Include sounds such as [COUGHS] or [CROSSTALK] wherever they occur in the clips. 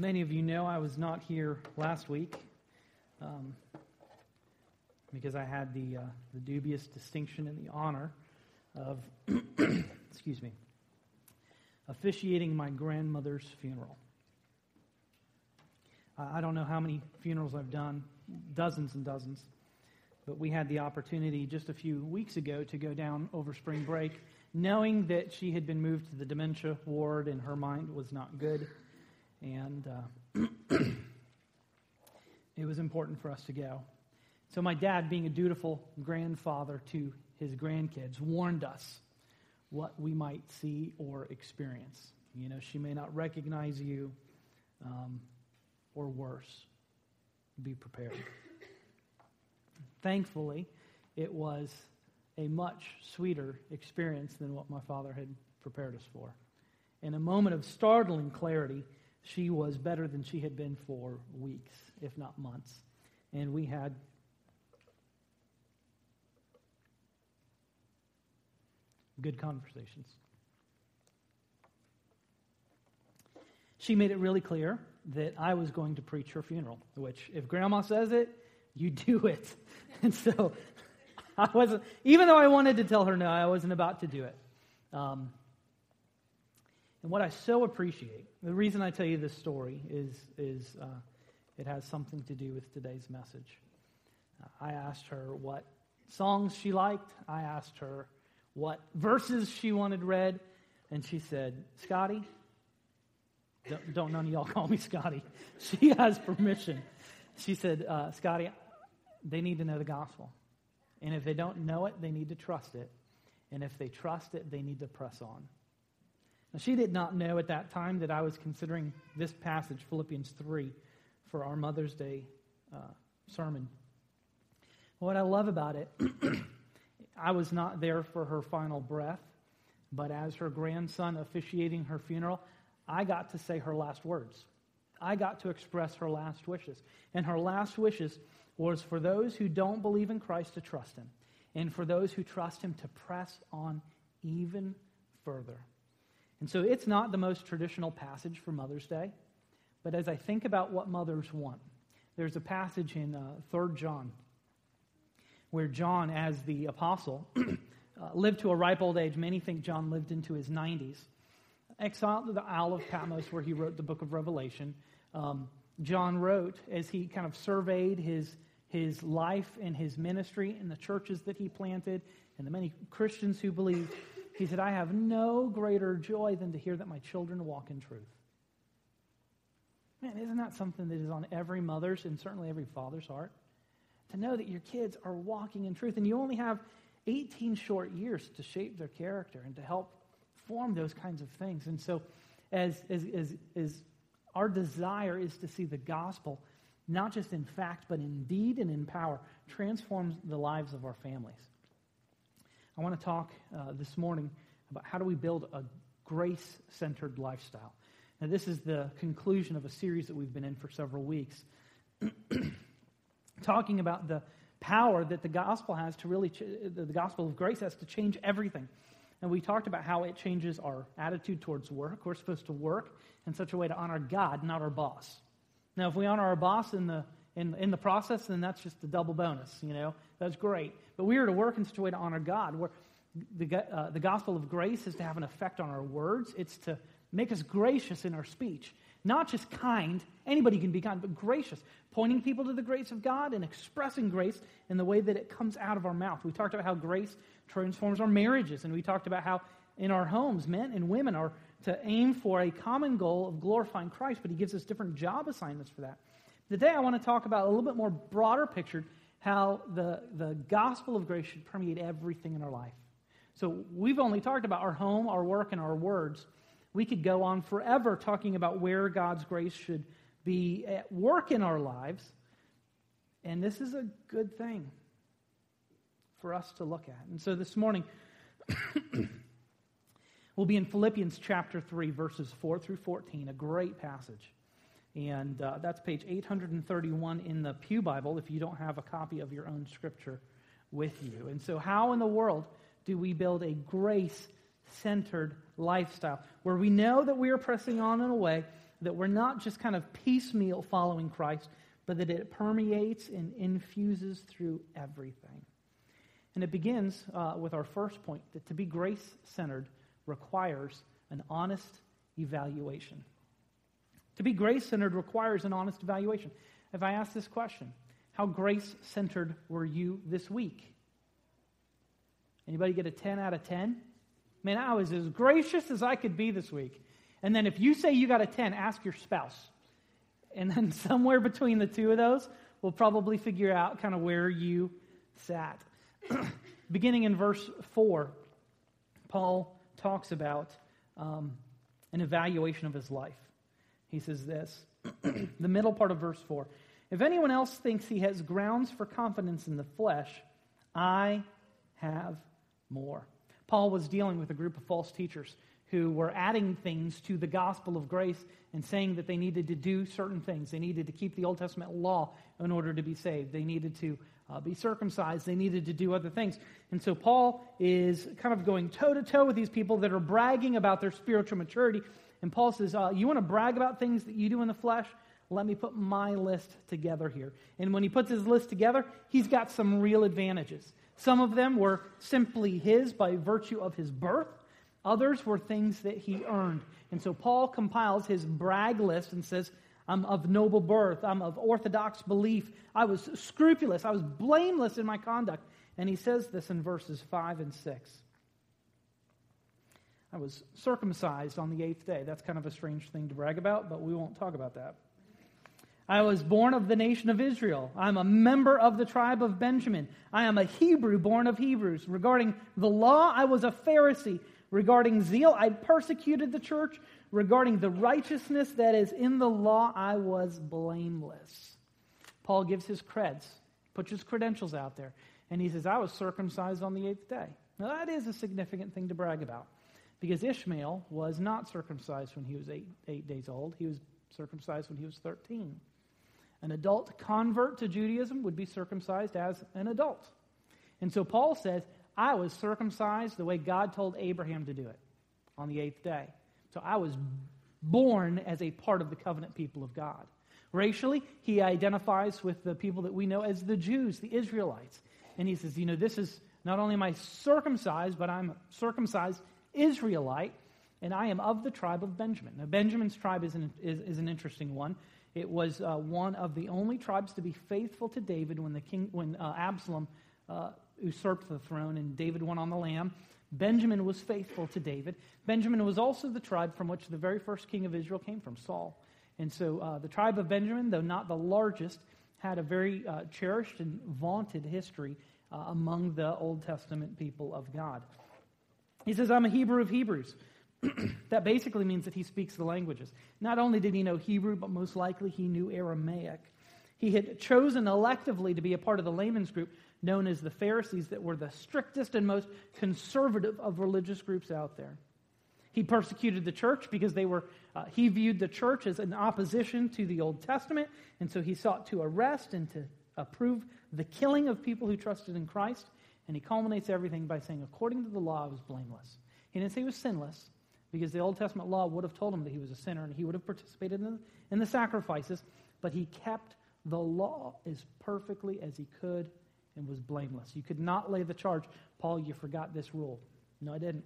Many of you know I was not here last week um, because I had the, uh, the dubious distinction and the honor of, [CLEARS THROAT] excuse me, officiating my grandmother's funeral. I don't know how many funerals I've done, dozens and dozens, but we had the opportunity just a few weeks ago to go down over spring break, knowing that she had been moved to the dementia ward and her mind was not good. And uh, [CLEARS THROAT] it was important for us to go. So, my dad, being a dutiful grandfather to his grandkids, warned us what we might see or experience. You know, she may not recognize you, um, or worse. Be prepared. Thankfully, it was a much sweeter experience than what my father had prepared us for. In a moment of startling clarity, she was better than she had been for weeks, if not months. And we had good conversations. She made it really clear that I was going to preach her funeral, which, if grandma says it, you do [LAUGHS] it. And so [LAUGHS] I wasn't, even though I wanted to tell her no, I wasn't about to do it. Um, and what I so appreciate, the reason I tell you this story is, is uh, it has something to do with today's message. Uh, I asked her what songs she liked, I asked her what verses she wanted read, and she said, Scotty, don't, don't none of y'all call me Scotty. [LAUGHS] She has permission. She said, uh, Scotty, they need to know the gospel. And if they don't know it, they need to trust it. And if they trust it, they need to press on. Now, she did not know at that time that I was considering this passage, Philippians 3, for our Mother's Day uh, sermon. What I love about it, [CLEARS THROAT] I was not there for her final breath, but as her grandson officiating her funeral, I got to say her last words. I got to express her last wishes. And her last wishes was for those who don't believe in Christ to trust him, and for those who trust him to press on even further. And so it's not the most traditional passage for Mother's Day, but as I think about what mothers want, there's a passage in uh, 3 John where John, as the apostle, [CLEARS THROAT] uh, lived to a ripe old age. Many think John lived into his 90s. Exiled to the Isle of Patmos, where he wrote the book of Revelation, um, John wrote as he kind of surveyed his, his life and his ministry and the churches that he planted and the many Christians who believed he said, I have no greater joy than to hear that my children walk in truth. Man, isn't that something that is on every mother's and certainly every father's heart? To know that your kids are walking in truth, and you only have 18 short years to shape their character and to help form those kinds of things. And so, as, as, as, as our desire is to see the gospel, not just in fact, but in deed and in power, transforms the lives of our families. I want to talk uh, this morning about how do we build a grace centered lifestyle. Now, this is the conclusion of a series that we've been in for several weeks, [CLEARS THROAT] talking about the power that the gospel has to really, ch- the gospel of grace has to change everything. And we talked about how it changes our attitude towards work. We're supposed to work in such a way to honor God, not our boss. Now, if we honor our boss in the in, in the process, then that's just a double bonus, you know. That's great. But we are to work in such a way to honor God, where the, uh, the gospel of grace is to have an effect on our words. It's to make us gracious in our speech. Not just kind, anybody can be kind, but gracious, pointing people to the grace of God and expressing grace in the way that it comes out of our mouth. We talked about how grace transforms our marriages, and we talked about how in our homes, men and women are to aim for a common goal of glorifying Christ, but He gives us different job assignments for that. Today, I want to talk about a little bit more broader picture how the, the gospel of grace should permeate everything in our life. So, we've only talked about our home, our work, and our words. We could go on forever talking about where God's grace should be at work in our lives. And this is a good thing for us to look at. And so this morning, [COUGHS] we'll be in Philippians chapter 3, verses 4 through 14, a great passage. And uh, that's page 831 in the Pew Bible if you don't have a copy of your own scripture with you. And so, how in the world do we build a grace centered lifestyle where we know that we are pressing on in a way that we're not just kind of piecemeal following Christ, but that it permeates and infuses through everything. And it begins uh, with our first point that to be grace centered requires an honest evaluation. To be grace centered requires an honest evaluation. If I ask this question, how grace centered were you this week? Anybody get a 10 out of 10? Man, I was as gracious as I could be this week. And then if you say you got a 10, ask your spouse. And then [LAUGHS] somewhere between the two of those, we'll probably figure out kind of where you sat. [CLEARS THROAT] Beginning in verse 4, Paul talks about um, an evaluation of his life. He says this, [CLEARS THROAT] the middle part of verse 4 If anyone else thinks he has grounds for confidence in the flesh, I have more. Paul was dealing with a group of false teachers who were adding things to the gospel of grace and saying that they needed to do certain things. They needed to keep the Old Testament law in order to be saved. They needed to uh, be circumcised. They needed to do other things. And so Paul is kind of going toe to toe with these people that are bragging about their spiritual maturity. And Paul says, uh, You want to brag about things that you do in the flesh? Let me put my list together here. And when he puts his list together, he's got some real advantages. Some of them were simply his by virtue of his birth, others were things that he earned. And so Paul compiles his brag list and says, I'm of noble birth. I'm of orthodox belief. I was scrupulous. I was blameless in my conduct. And he says this in verses 5 and 6. I was circumcised on the eighth day. That's kind of a strange thing to brag about, but we won't talk about that. I was born of the nation of Israel. I'm a member of the tribe of Benjamin. I am a Hebrew born of Hebrews. Regarding the law, I was a Pharisee. Regarding zeal, I persecuted the church. Regarding the righteousness that is in the law, I was blameless. Paul gives his creds, puts his credentials out there, and he says, I was circumcised on the eighth day. Now, that is a significant thing to brag about because Ishmael was not circumcised when he was eight, eight days old, he was circumcised when he was 13. An adult convert to Judaism would be circumcised as an adult. And so Paul says, I was circumcised the way God told Abraham to do it on the eighth day. So I was born as a part of the covenant people of God. Racially, he identifies with the people that we know as the Jews, the Israelites. And he says, You know, this is not only am I circumcised, but I'm circumcised Israelite, and I am of the tribe of Benjamin. Now, Benjamin's tribe is an, is, is an interesting one. It was uh, one of the only tribes to be faithful to David when, the king, when uh, Absalom uh, usurped the throne and David went on the lam. Benjamin was faithful to David. Benjamin was also the tribe from which the very first king of Israel came from, Saul. And so uh, the tribe of Benjamin, though not the largest, had a very uh, cherished and vaunted history uh, among the Old Testament people of God. He says, I'm a Hebrew of Hebrews. [CLEARS THROAT] that basically means that he speaks the languages. Not only did he know Hebrew, but most likely he knew Aramaic. He had chosen electively to be a part of the layman's group known as the Pharisees, that were the strictest and most conservative of religious groups out there. He persecuted the church because they were, uh, he viewed the church as an opposition to the Old Testament, and so he sought to arrest and to approve the killing of people who trusted in Christ. And he culminates everything by saying, according to the law, I was blameless. He didn't say he was sinless, because the Old Testament law would have told him that he was a sinner and he would have participated in the, in the sacrifices, but he kept the law as perfectly as he could and was blameless. You could not lay the charge, Paul, you forgot this rule. No, I didn't.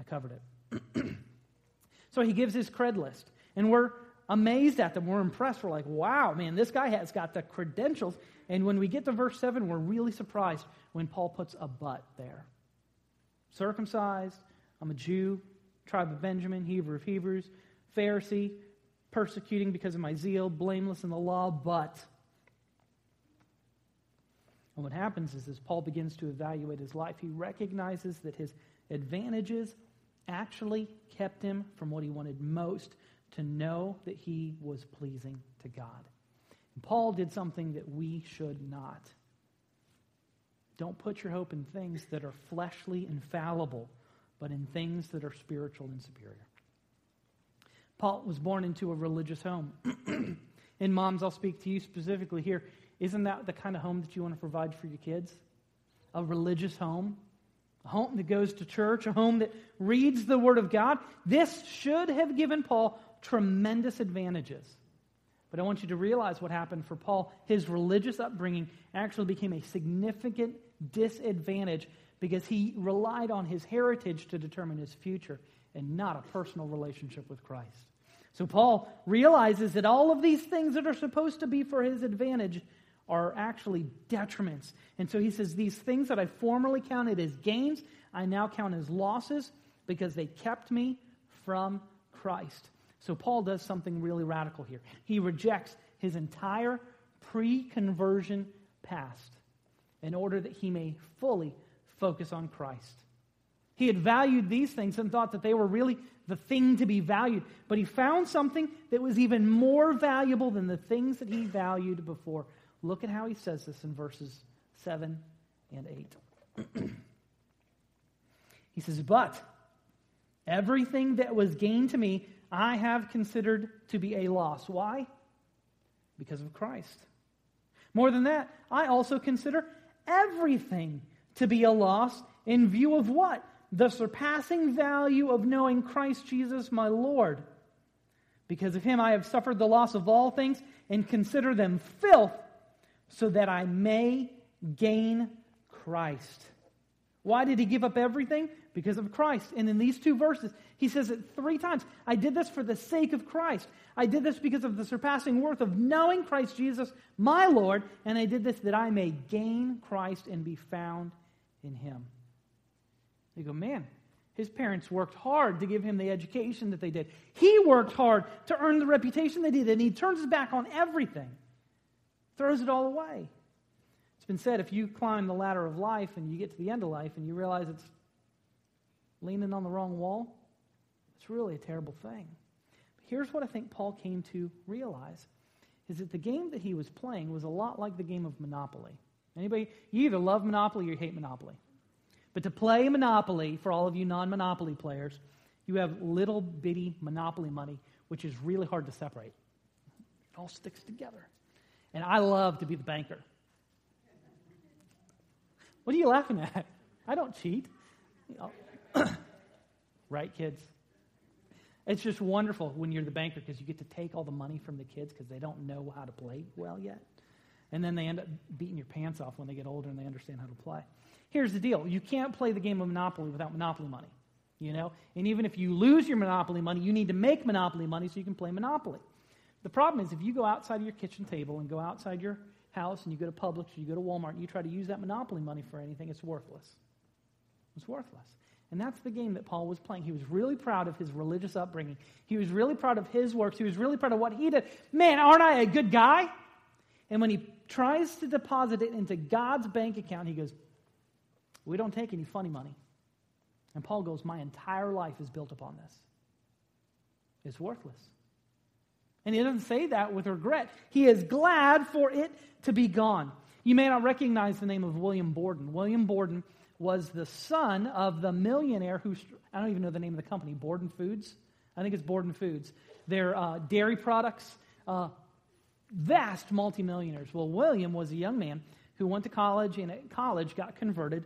I covered it. [CLEARS THROAT] so he gives his cred list, and we're amazed at them. We're impressed. We're like, wow, man, this guy has got the credentials. And when we get to verse 7, we're really surprised when Paul puts a but there. Circumcised, I'm a Jew, tribe of Benjamin, Hebrew of Hebrews, Pharisee, persecuting because of my zeal, blameless in the law, but. And what happens is, as Paul begins to evaluate his life, he recognizes that his advantages actually kept him from what he wanted most to know that he was pleasing to God. And Paul did something that we should not. Don't put your hope in things that are fleshly and fallible but in things that are spiritual and superior. Paul was born into a religious home. [CLEARS THROAT] and moms, I'll speak to you specifically here. Isn't that the kind of home that you want to provide for your kids? A religious home? A home that goes to church, a home that reads the Word of God. This should have given Paul tremendous advantages. But I want you to realize what happened for Paul. His religious upbringing actually became a significant disadvantage because he relied on his heritage to determine his future and not a personal relationship with Christ. So Paul realizes that all of these things that are supposed to be for his advantage are actually detriments. And so he says, These things that I formerly counted as gains, I now count as losses because they kept me from Christ. So Paul does something really radical here. He rejects his entire pre conversion past in order that he may fully focus on Christ. He had valued these things and thought that they were really the thing to be valued, but he found something that was even more valuable than the things that he valued before. Look at how he says this in verses 7 and 8. [CLEARS THROAT] he says, But everything that was gained to me, I have considered to be a loss. Why? Because of Christ. More than that, I also consider everything to be a loss in view of what? The surpassing value of knowing Christ Jesus my Lord. Because of him I have suffered the loss of all things and consider them filth so that I may gain Christ. Why did he give up everything? Because of Christ. And in these two verses, he says it three times. I did this for the sake of Christ. I did this because of the surpassing worth of knowing Christ Jesus, my Lord. And I did this that I may gain Christ and be found in him. You go, man, his parents worked hard to give him the education that they did. He worked hard to earn the reputation they did, and he turns his back on everything throws it all away. It's been said if you climb the ladder of life and you get to the end of life and you realize it's leaning on the wrong wall, it's really a terrible thing. But here's what I think Paul came to realize is that the game that he was playing was a lot like the game of Monopoly. Anybody, you either love Monopoly or you hate Monopoly. But to play Monopoly, for all of you non Monopoly players, you have little bitty Monopoly money, which is really hard to separate. It all sticks together. And I love to be the banker. What are you laughing at? I don't cheat. [COUGHS] right, kids? It's just wonderful when you're the banker because you get to take all the money from the kids because they don't know how to play well yet. And then they end up beating your pants off when they get older and they understand how to play. Here's the deal you can't play the game of Monopoly without Monopoly money. You know? And even if you lose your Monopoly money, you need to make Monopoly money so you can play Monopoly. The problem is if you go outside of your kitchen table and go outside your house and you go to Publix or you go to Walmart and you try to use that monopoly money for anything, it's worthless. It's worthless. And that's the game that Paul was playing. He was really proud of his religious upbringing. He was really proud of his works. He was really proud of what he did. Man, aren't I a good guy? And when he tries to deposit it into God's bank account, he goes, We don't take any funny money. And Paul goes, My entire life is built upon this. It's worthless. And he doesn't say that with regret. He is glad for it to be gone. You may not recognize the name of William Borden. William Borden was the son of the millionaire who, I don't even know the name of the company, Borden Foods. I think it's Borden Foods. They're uh, dairy products, uh, vast multimillionaires. Well, William was a young man who went to college and at college got converted.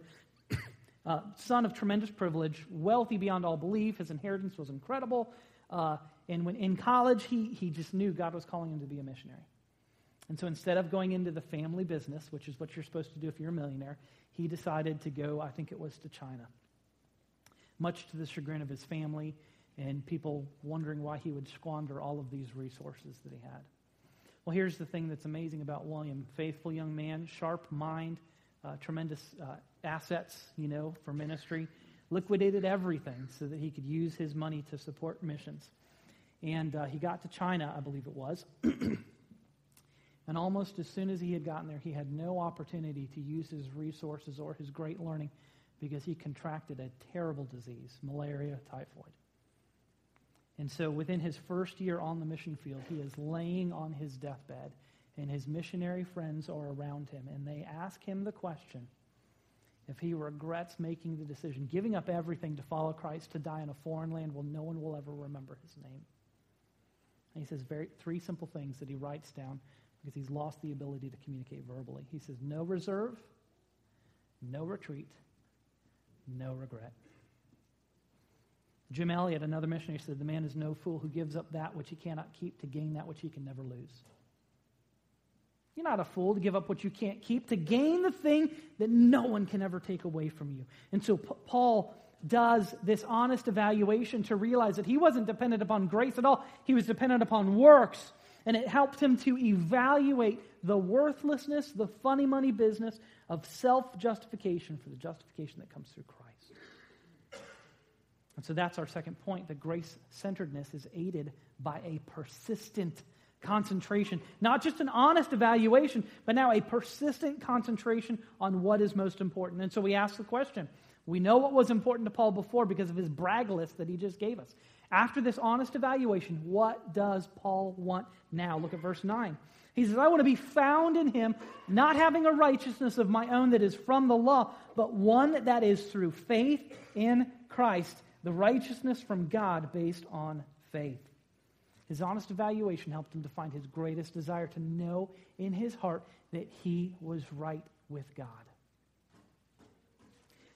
[COUGHS] uh, son of tremendous privilege, wealthy beyond all belief. His inheritance was incredible. Uh, and when in college, he, he just knew God was calling him to be a missionary. And so instead of going into the family business, which is what you're supposed to do if you're a millionaire, he decided to go, I think it was to China. Much to the chagrin of his family and people wondering why he would squander all of these resources that he had. Well, here's the thing that's amazing about William faithful young man, sharp mind, uh, tremendous uh, assets, you know, for ministry, liquidated everything so that he could use his money to support missions. And uh, he got to China, I believe it was. [CLEARS THROAT] and almost as soon as he had gotten there, he had no opportunity to use his resources or his great learning because he contracted a terrible disease malaria, typhoid. And so within his first year on the mission field, he is laying on his deathbed, and his missionary friends are around him, and they ask him the question if he regrets making the decision, giving up everything to follow Christ, to die in a foreign land, well, no one will ever remember his name. And he says very, three simple things that he writes down because he's lost the ability to communicate verbally. He says, no reserve, no retreat, no regret. Jim Elliot, another missionary, said, The man is no fool who gives up that which he cannot keep to gain that which he can never lose. You're not a fool to give up what you can't keep to gain the thing that no one can ever take away from you. And so P- Paul does this honest evaluation to realize that he wasn't dependent upon grace at all, he was dependent upon works. And it helped him to evaluate the worthlessness, the funny money business of self justification for the justification that comes through Christ. And so that's our second point that grace centeredness is aided by a persistent concentration. Not just an honest evaluation, but now a persistent concentration on what is most important. And so we ask the question we know what was important to Paul before because of his brag list that he just gave us. After this honest evaluation, what does Paul want now? Look at verse 9. He says, I want to be found in him, not having a righteousness of my own that is from the law, but one that is through faith in Christ, the righteousness from God based on faith. His honest evaluation helped him to find his greatest desire to know in his heart that he was right with God.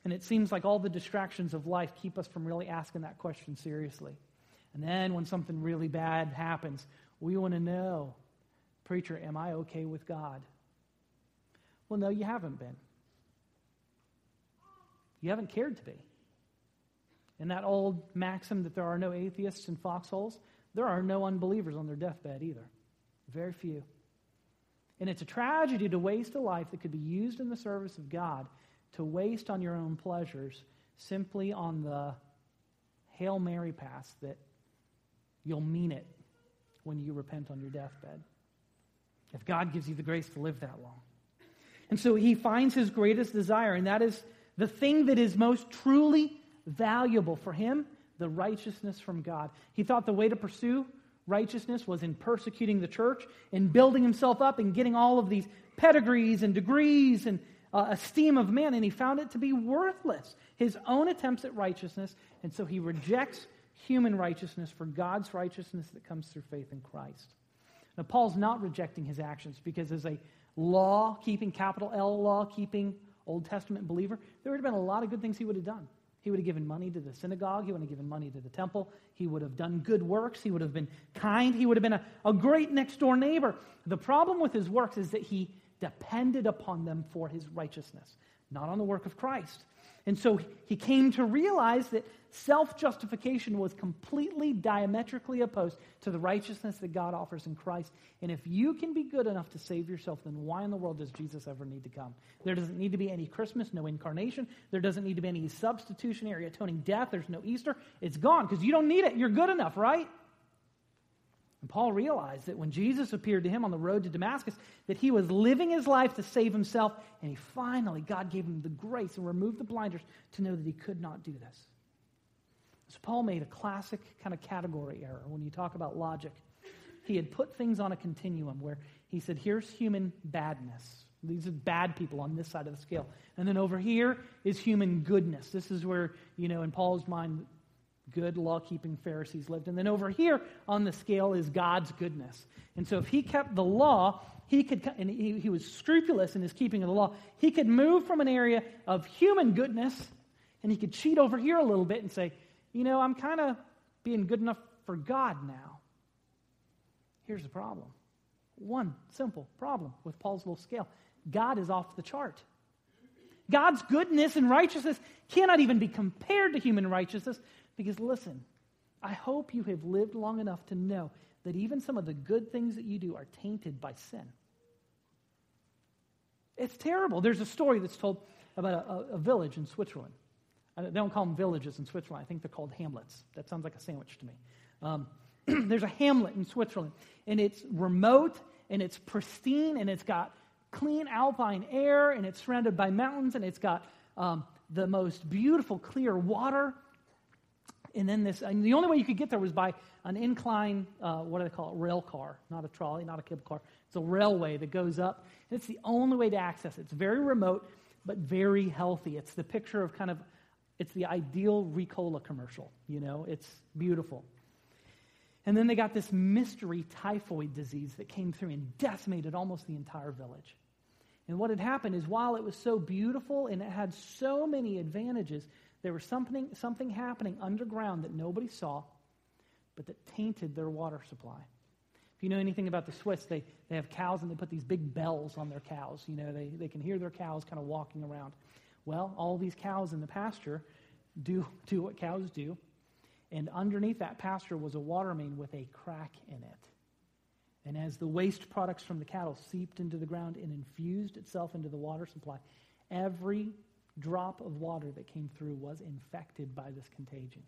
And it seems like all the distractions of life keep us from really asking that question seriously. And then when something really bad happens, we want to know, preacher, am I okay with God? Well, no, you haven't been. You haven't cared to be. And that old maxim that there are no atheists in foxholes, there are no unbelievers on their deathbed either. Very few. And it's a tragedy to waste a life that could be used in the service of God to waste on your own pleasures simply on the Hail Mary pass that you'll mean it when you repent on your deathbed. If God gives you the grace to live that long. And so he finds his greatest desire, and that is the thing that is most truly valuable for him the righteousness from God. He thought the way to pursue righteousness was in persecuting the church and building himself up and getting all of these pedigrees and degrees and uh, esteem of man, and he found it to be worthless. His own attempts at righteousness, and so he rejects human righteousness for God's righteousness that comes through faith in Christ. Now, Paul's not rejecting his actions because as a law keeping, capital L law keeping Old Testament believer, there would have been a lot of good things he would have done. He would have given money to the synagogue. He would have given money to the temple. He would have done good works. He would have been kind. He would have been a, a great next door neighbor. The problem with his works is that he depended upon them for his righteousness, not on the work of Christ. And so he came to realize that self justification was completely diametrically opposed to the righteousness that God offers in Christ. And if you can be good enough to save yourself, then why in the world does Jesus ever need to come? There doesn't need to be any Christmas, no incarnation. There doesn't need to be any substitutionary atoning death. There's no Easter. It's gone because you don't need it. You're good enough, right? And Paul realized that when Jesus appeared to him on the road to Damascus, that he was living his life to save himself, and he finally, God gave him the grace and removed the blinders to know that he could not do this. So Paul made a classic kind of category error when you talk about logic. He had put things on a continuum where he said, here's human badness. These are bad people on this side of the scale. And then over here is human goodness. This is where, you know, in Paul's mind, good law keeping Pharisees lived. And then over here on the scale is God's goodness. And so if he kept the law, he could, and he, he was scrupulous in his keeping of the law, he could move from an area of human goodness and he could cheat over here a little bit and say, you know, I'm kind of being good enough for God now. Here's the problem one simple problem with Paul's little scale God is off the chart. God's goodness and righteousness cannot even be compared to human righteousness because listen, I hope you have lived long enough to know that even some of the good things that you do are tainted by sin. It's terrible. There's a story that's told about a, a, village in Switzerland. They don't call them villages in Switzerland. I think they're called hamlets. That sounds like a sandwich to me. Um, [CLEARS THROAT] there's a hamlet in Switzerland, and it's remote, and it's pristine, and it's got clean alpine air, and it's surrounded by mountains, and it's got um, the most beautiful, clear water. And then this, and the only way you could get there was by an incline, uh, what do they call it? Rail car, not a trolley, not a cable car. It's a railway that goes up. And it's the only way to access it. It's very remote, but very healthy. It's the picture of kind of, it's the ideal Ricola commercial. You know, it's beautiful. And then they got this mystery typhoid disease that came through and decimated almost the entire village. And what had happened is while it was so beautiful and it had so many advantages, There was something, something happening underground that nobody saw, but that tainted their water supply. If you know anything about the Swiss, they, they have cows and they put these big bells on their cows. You know, they, they can hear their cows kind of walking around. Well, all these cows in the pasture do, [LAUGHS] do what cows do. And underneath that pasture was a water main with a crack in it. And as the waste products from the cattle seeped into the ground and infused itself into the water supply, every drop of water that came through was infected by this contagion.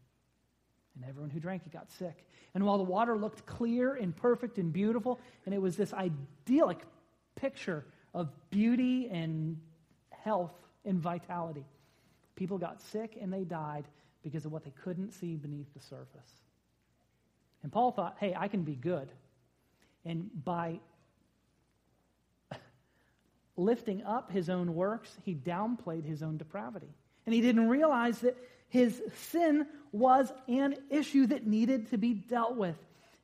And everyone who drank it got sick. And while the water looked clear and perfect and beautiful, and it was this idyllic picture of beauty and health and vitality, people got sick and they died because of what they couldn't see beneath the surface. And Paul thought, hey, I can be good. And by [LAUGHS] lifting up his own works, he downplayed his own depravity. And he didn't realize that his sin was an issue that needed to be dealt with.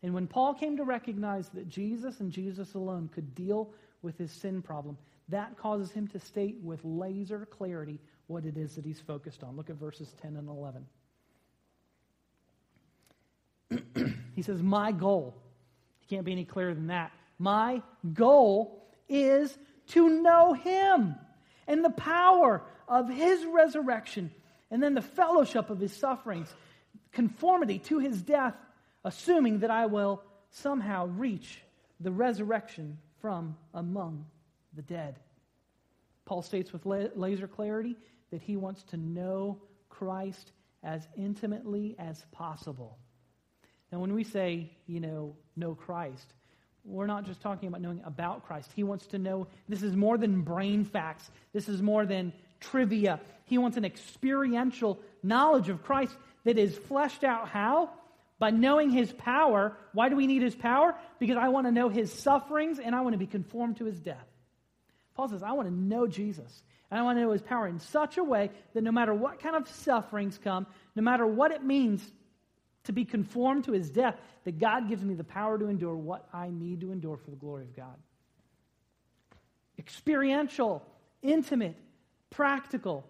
And when Paul came to recognize that Jesus and Jesus alone could deal with his sin problem, that causes him to state with laser clarity what it is that he's focused on. Look at verses 10 and 11. [CLEARS THROAT] he says, My goal, he can't be any clearer than that. My goal is to know him and the power of his resurrection and then the fellowship of his sufferings, conformity to his death, assuming that I will somehow reach the resurrection from among the dead. Paul states with laser clarity that he wants to know Christ as intimately as possible. Now, when we say, you know, know Christ, we're not just talking about knowing about Christ. He wants to know this is more than brain facts, this is more than trivia. He wants an experiential knowledge of Christ that is fleshed out how? By knowing his power. Why do we need his power? Because I want to know his sufferings and I want to be conformed to his death. Paul says, I want to know Jesus. And I want to know his power in such a way that no matter what kind of sufferings come, no matter what it means to be conformed to his death, that God gives me the power to endure what I need to endure for the glory of God. Experiential, intimate, practical.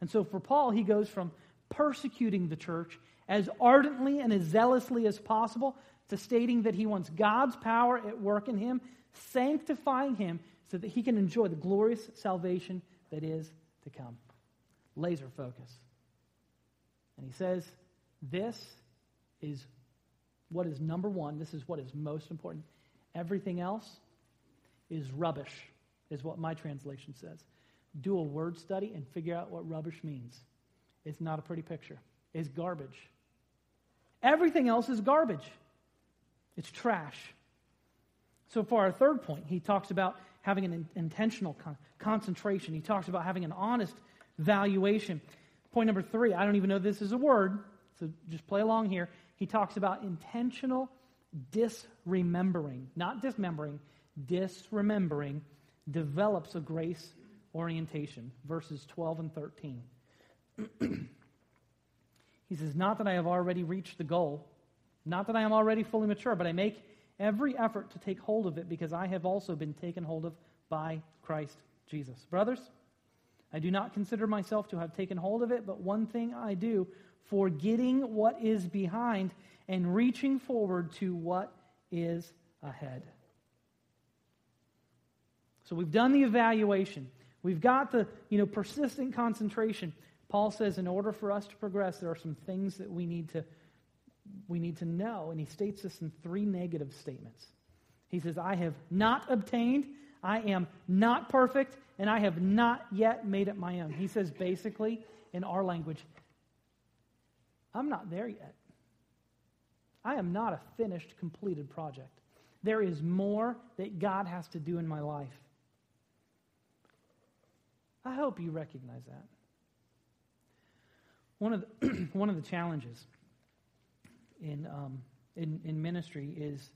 And so for Paul, he goes from persecuting the church as ardently and as zealously as possible to stating that he wants God's power at work in him, sanctifying him so that he can enjoy the glorious salvation that is to come. Laser focus. And he says, This is what is number one. This is what is most important. Everything else is rubbish, is what my translation says. Do a word study and figure out what rubbish means. It's not a pretty picture, it's garbage. Everything else is garbage, it's trash. So, for our third point, he talks about having an intentional con- concentration. He talks about having an honest valuation. Point number three, I don't even know this is a word, so just play along here he talks about intentional disremembering, not dismembering, disremembering develops a grace orientation. Verses 12 and 13. [CLEARS THROAT] he says, Not that I have already reached the goal, not that I am already fully mature, but I make every effort to take hold of it because I have also been taken hold of by Christ Jesus. Brothers, I do not consider myself to have taken hold of it, but one thing I do forgetting what is behind and reaching forward to what is ahead. So we've done the evaluation. We've got the, you know, persistent concentration. Paul says in order for us to progress, there are some things that we need to we need to know, and he states this in three negative statements. He says, I have not obtained, I am not perfect, and I have not yet made it my own. He says basically, in our language, I'm not there yet. I am not a finished, completed project. There is more that God has to do in my life. I hope you recognize that. One of the, [CLEARS THROAT] one of the challenges in, um, in, in ministry is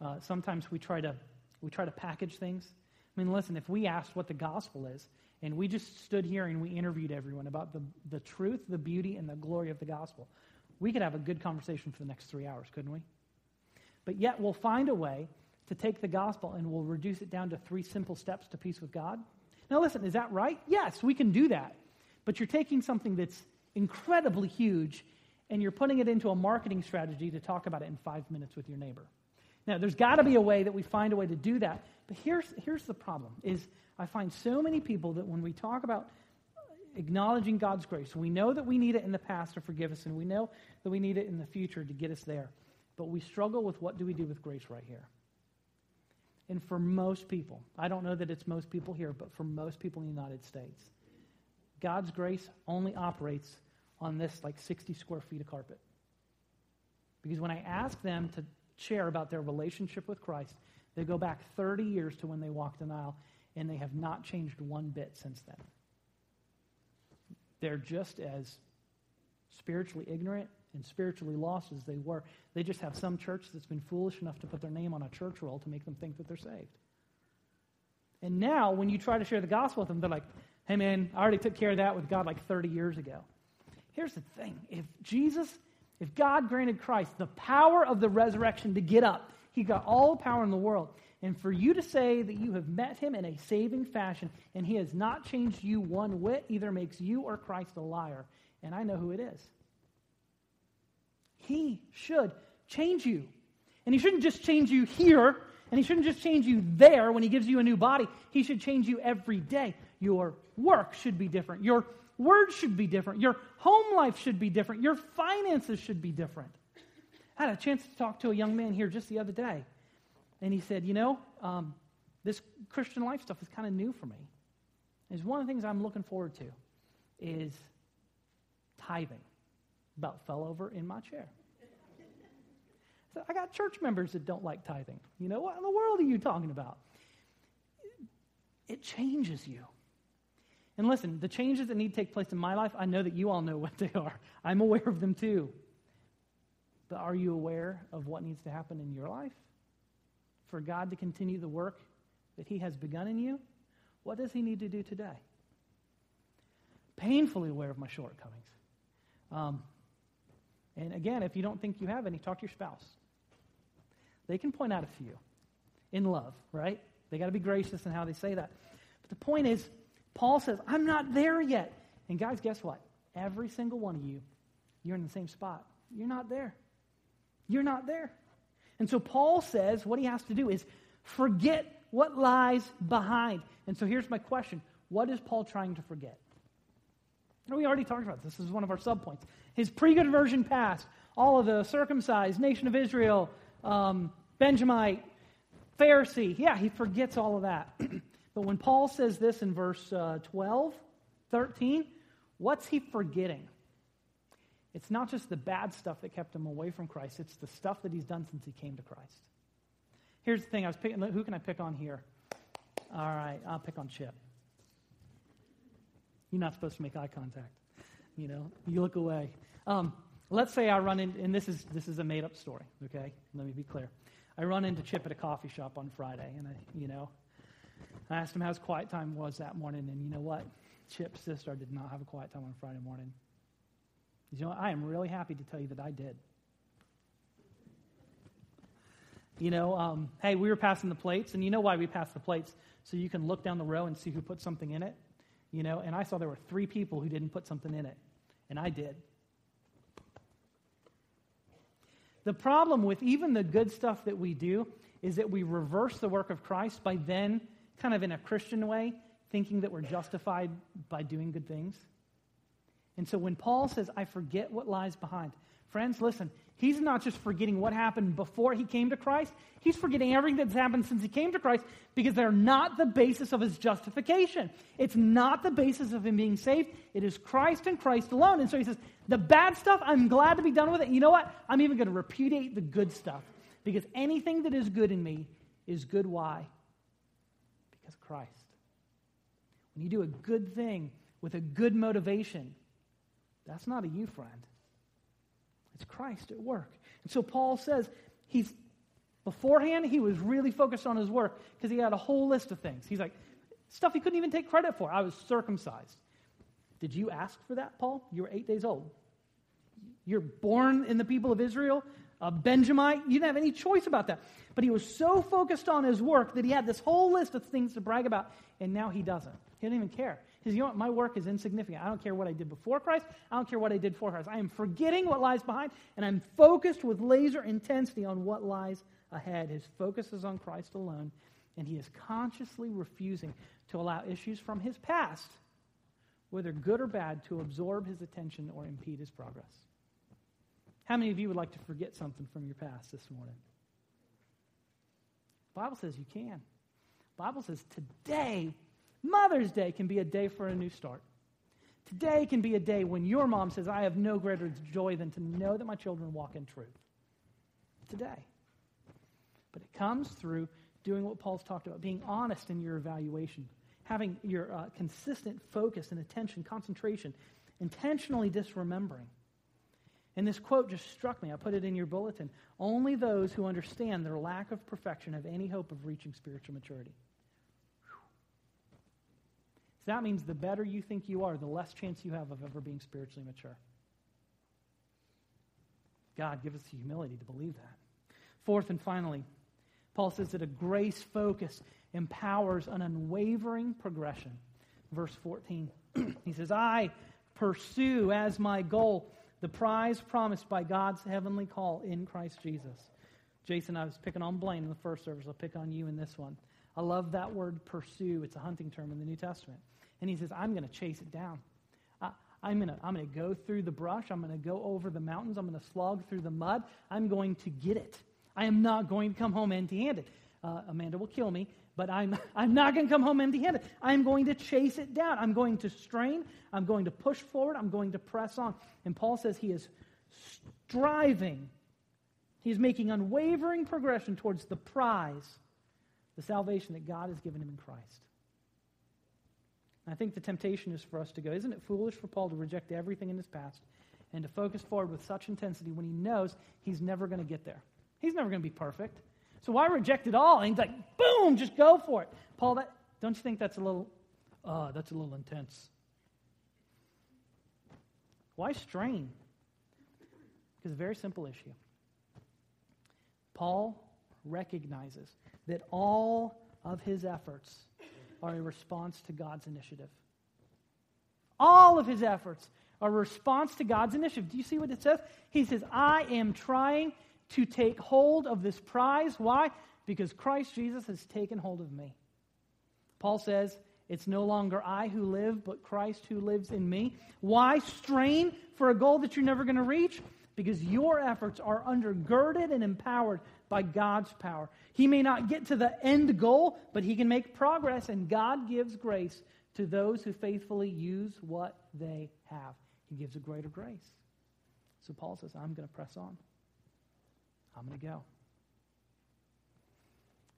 uh, sometimes we try, to, we try to package things. I mean, listen, if we asked what the gospel is, and we just stood here and we interviewed everyone about the, the truth, the beauty, and the glory of the gospel. We could have a good conversation for the next three hours, couldn't we? But yet we'll find a way to take the gospel and we'll reduce it down to three simple steps to peace with God. Now, listen, is that right? Yes, we can do that. But you're taking something that's incredibly huge, and you're putting it into a marketing strategy to talk about it in five minutes with your neighbor. Now, there's got to be a way that we find a way to do that. But here's, here's the problem is I find so many people that when we talk about acknowledging God's grace, we know that we need it in the past to forgive us, and we know that we need it in the future to get us there. But we struggle with what do we do with grace right here. And for most people, I don't know that it's most people here, but for most people in the United States, God's grace only operates on this like 60 square feet of carpet. Because when I ask them to share about their relationship with Christ, they go back 30 years to when they walked an aisle, and they have not changed one bit since then. They're just as spiritually ignorant and spiritually lost as they were. They just have some church that's been foolish enough to put their name on a church roll to make them think that they're saved. And now, when you try to share the gospel with them, they're like, hey man, I already took care of that with God like 30 years ago. Here's the thing if Jesus, if God granted Christ the power of the resurrection to get up, he got all the power in the world. And for you to say that you have met him in a saving fashion and he has not changed you one whit either makes you or Christ a liar. And I know who it is. He should change you. And he shouldn't just change you here, and he shouldn't just change you there when he gives you a new body. He should change you every day. Your work should be different. Your words should be different. Your home life should be different. Your finances should be different. I had a chance to talk to a young man here just the other day, and he said, You know, um, this Christian life stuff is kind of new for me. Is one of the things I'm looking forward to is tithing. About fell over in my chair. So I got church members that don't like tithing. You know, what in the world are you talking about? It changes you. And listen, the changes that need to take place in my life, I know that you all know what they are. I'm aware of them too. But are you aware of what needs to happen in your life? For God to continue the work that He has begun in you? What does He need to do today? Painfully aware of my shortcomings. Um, and again, if you don't think you have any, talk to your spouse. They can point out a few in love, right? They got to be gracious in how they say that. But the point is, Paul says, I'm not there yet. And guys, guess what? Every single one of you, you're in the same spot. You're not there. You're not there. And so Paul says what he has to do is forget what lies behind. And so here's my question What is Paul trying to forget? We already talked about this. This is one of our subpoints. His pre conversion past, all of the circumcised, nation of Israel, um, Benjamite, Pharisee. Yeah, he forgets all of that. [CLEARS THROAT] but when Paul says this in verse uh, 12, 13, what's he forgetting? It's not just the bad stuff that kept him away from Christ, it's the stuff that he's done since he came to Christ. Here's the thing I was picking, who can I pick on here? All right, I'll pick on Chip. You're not supposed to make eye contact. You know, you look away. Um, let's say I run in, and this is, this is a made up story, okay? Let me be clear. I run into Chip at a coffee shop on Friday, and I, you know, I asked him how his quiet time was that morning, and you know what? Chip's sister did not have a quiet time on Friday morning. You know, I am really happy to tell you that I did. You know, um, hey, we were passing the plates, and you know why we passed the plates? So you can look down the row and see who put something in it. You know, and I saw there were three people who didn't put something in it, and I did. The problem with even the good stuff that we do is that we reverse the work of Christ by then, kind of in a Christian way, thinking that we're justified by doing good things. And so when Paul says, I forget what lies behind, friends, listen, he's not just forgetting what happened before he came to Christ, he's forgetting everything that's happened since he came to Christ because they're not the basis of his justification. It's not the basis of him being saved. It is Christ and Christ alone. And so he says, The bad stuff, I'm glad to be done with it. You know what? I'm even going to repudiate the good stuff because anything that is good in me is good. Why? Christ. When you do a good thing with a good motivation, that's not a you, friend. It's Christ at work. And so Paul says he's beforehand he was really focused on his work because he had a whole list of things. He's like stuff he couldn't even take credit for. I was circumcised. Did you ask for that, Paul? You were eight days old. You're born in the people of Israel, Uh, a Benjamite. You didn't have any choice about that. But he was so focused on his work that he had this whole list of things to brag about, and now he doesn't. He doesn't even care. He says, You know what? My work is insignificant. I don't care what I did before Christ. I don't care what I did for Christ. I am forgetting what lies behind, and I'm focused with laser intensity on what lies ahead. His focus is on Christ alone, and he is consciously refusing to allow issues from his past, whether good or bad, to absorb his attention or impede his progress. How many of you would like to forget something from your past this morning? The Bible says you can. The Bible says today, Mother's Day can be a day for a new start. Today can be a day when your mom says, I have no greater joy than to know that my children walk in truth. Today. But it comes through doing what Paul's talked about, being honest in your evaluation, having your uh, consistent focus and attention, concentration, intentionally disremembering. And this quote just struck me. I put it in your bulletin. Only those who understand their lack of perfection have any hope of reaching spiritual maturity. So that means the better you think you are, the less chance you have of ever being spiritually mature. God, give us the humility to believe that. Fourth and finally, Paul says that a grace focus empowers an unwavering progression. Verse 14, [CLEARS THROAT] he says, I pursue as my goal the prize promised by God's heavenly call in Christ Jesus. Jason, I was picking on Blaine in the first service. I'll pick on you in this one. I love that word pursue. It's a hunting term in the New Testament. And he says, I'm going to chase it down. I, I'm going to I'm to go through the brush. I'm going to go over the mountains. I'm going to slog through the mud. I'm going to get it. I am not going to come home empty handed. Uh, Amanda will kill me, but I'm, [LAUGHS] I'm not going to come home empty handed. I'm going to chase it down. I'm going to strain. I'm going to push forward. I'm going to press on. And Paul says he is striving, he's making unwavering progression towards the prize, the salvation that God has given him in Christ. I think the temptation is for us to go, isn't it foolish for Paul to reject everything in his past and to focus forward with such intensity when he knows he's never going to get there? He's never going to be perfect. So why reject it all? And he's like, boom, just go for it. Paul, that, don't you think that's a little, uh, that's a little intense? Why strain? Because a very simple issue. Paul recognizes that all of his efforts are a response to God's initiative. All of his efforts are a response to God's initiative. Do you see what it says? He says, I am trying to take hold of this prize. Why? Because Christ Jesus has taken hold of me. Paul says, It's no longer I who live, but Christ who lives in me. Why strain for a goal that you're never going to reach? Because your efforts are undergirded and empowered by God's power. He may not get to the end goal, but he can make progress, and God gives grace to those who faithfully use what they have. He gives a greater grace. So Paul says, I'm going to press on. I'm going to go.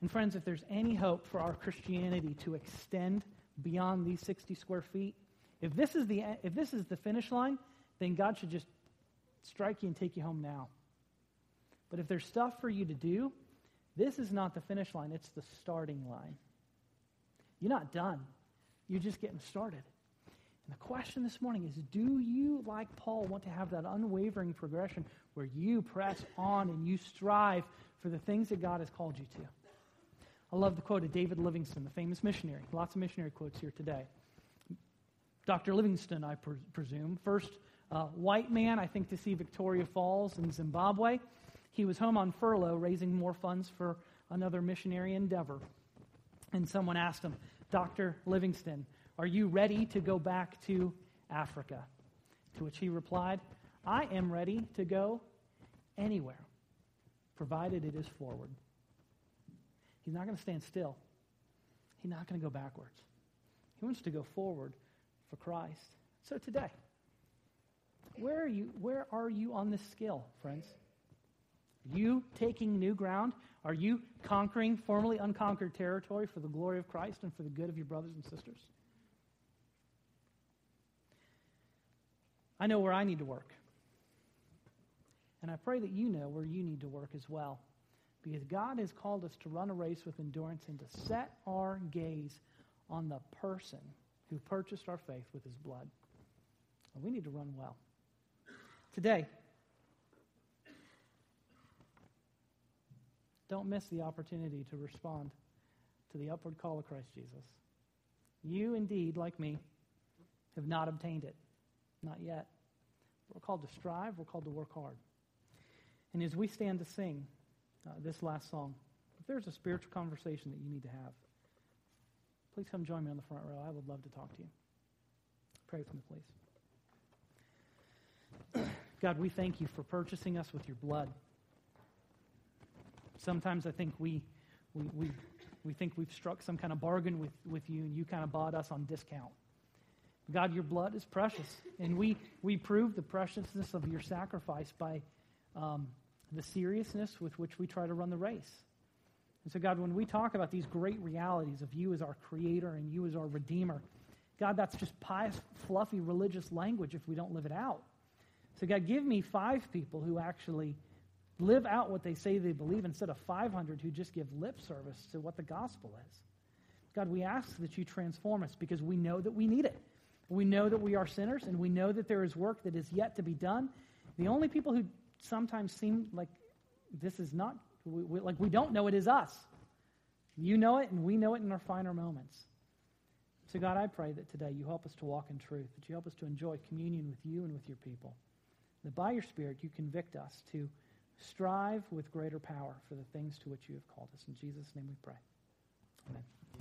And friends, if there's any hope for our Christianity to extend beyond these 60 square feet, if this is the, if this is the finish line, then God should just strike you and take you home now. But if there's stuff for you to do, this is not the finish line, it's the starting line. You're not done, you're just getting started. And the question this morning is do you, like Paul, want to have that unwavering progression where you press on and you strive for the things that God has called you to? I love the quote of David Livingstone, the famous missionary. Lots of missionary quotes here today. Dr. Livingstone, I pre- presume, first uh, white man, I think, to see Victoria Falls in Zimbabwe. He was home on furlough raising more funds for another missionary endeavor. And someone asked him, Dr. Livingstone, are you ready to go back to Africa? To which he replied, I am ready to go anywhere, provided it is forward. He's not going to stand still. He's not going to go backwards. He wants to go forward for Christ. So today, where are you, where are you on this scale, friends? Are you taking new ground? Are you conquering formerly unconquered territory for the glory of Christ and for the good of your brothers and sisters? I know where I need to work. And I pray that you know where you need to work as well. Because God has called us to run a race with endurance and to set our gaze on the person who purchased our faith with his blood. And we need to run well. Today, don't miss the opportunity to respond to the upward call of Christ Jesus. You, indeed, like me, have not obtained it. Not yet. We're called to strive, we're called to work hard. And as we stand to sing uh, this last song, if there's a spiritual conversation that you need to have, please come join me on the front row. I would love to talk to you. Pray with me, please. [CLEARS THROAT] God, we thank you for purchasing us with your blood. Sometimes I think we, we, we, we think we've struck some kind of bargain with, with you, and you kind of bought us on discount. God, your blood is precious, and we, we prove the preciousness of your sacrifice by um, the seriousness with which we try to run the race. And so, God, when we talk about these great realities of you as our creator and you as our redeemer, God, that's just pious, fluffy religious language if we don't live it out. So, God, give me five people who actually live out what they say they believe instead of 500 who just give lip service to what the gospel is. God, we ask that you transform us because we know that we need it. We know that we are sinners and we know that there is work that is yet to be done. The only people who sometimes seem like this is not, we, we, like we don't know it is us. You know it and we know it in our finer moments. So, God, I pray that today you help us to walk in truth, that you help us to enjoy communion with you and with your people. That by your Spirit you convict us to strive with greater power for the things to which you have called us. In Jesus' name we pray. Amen.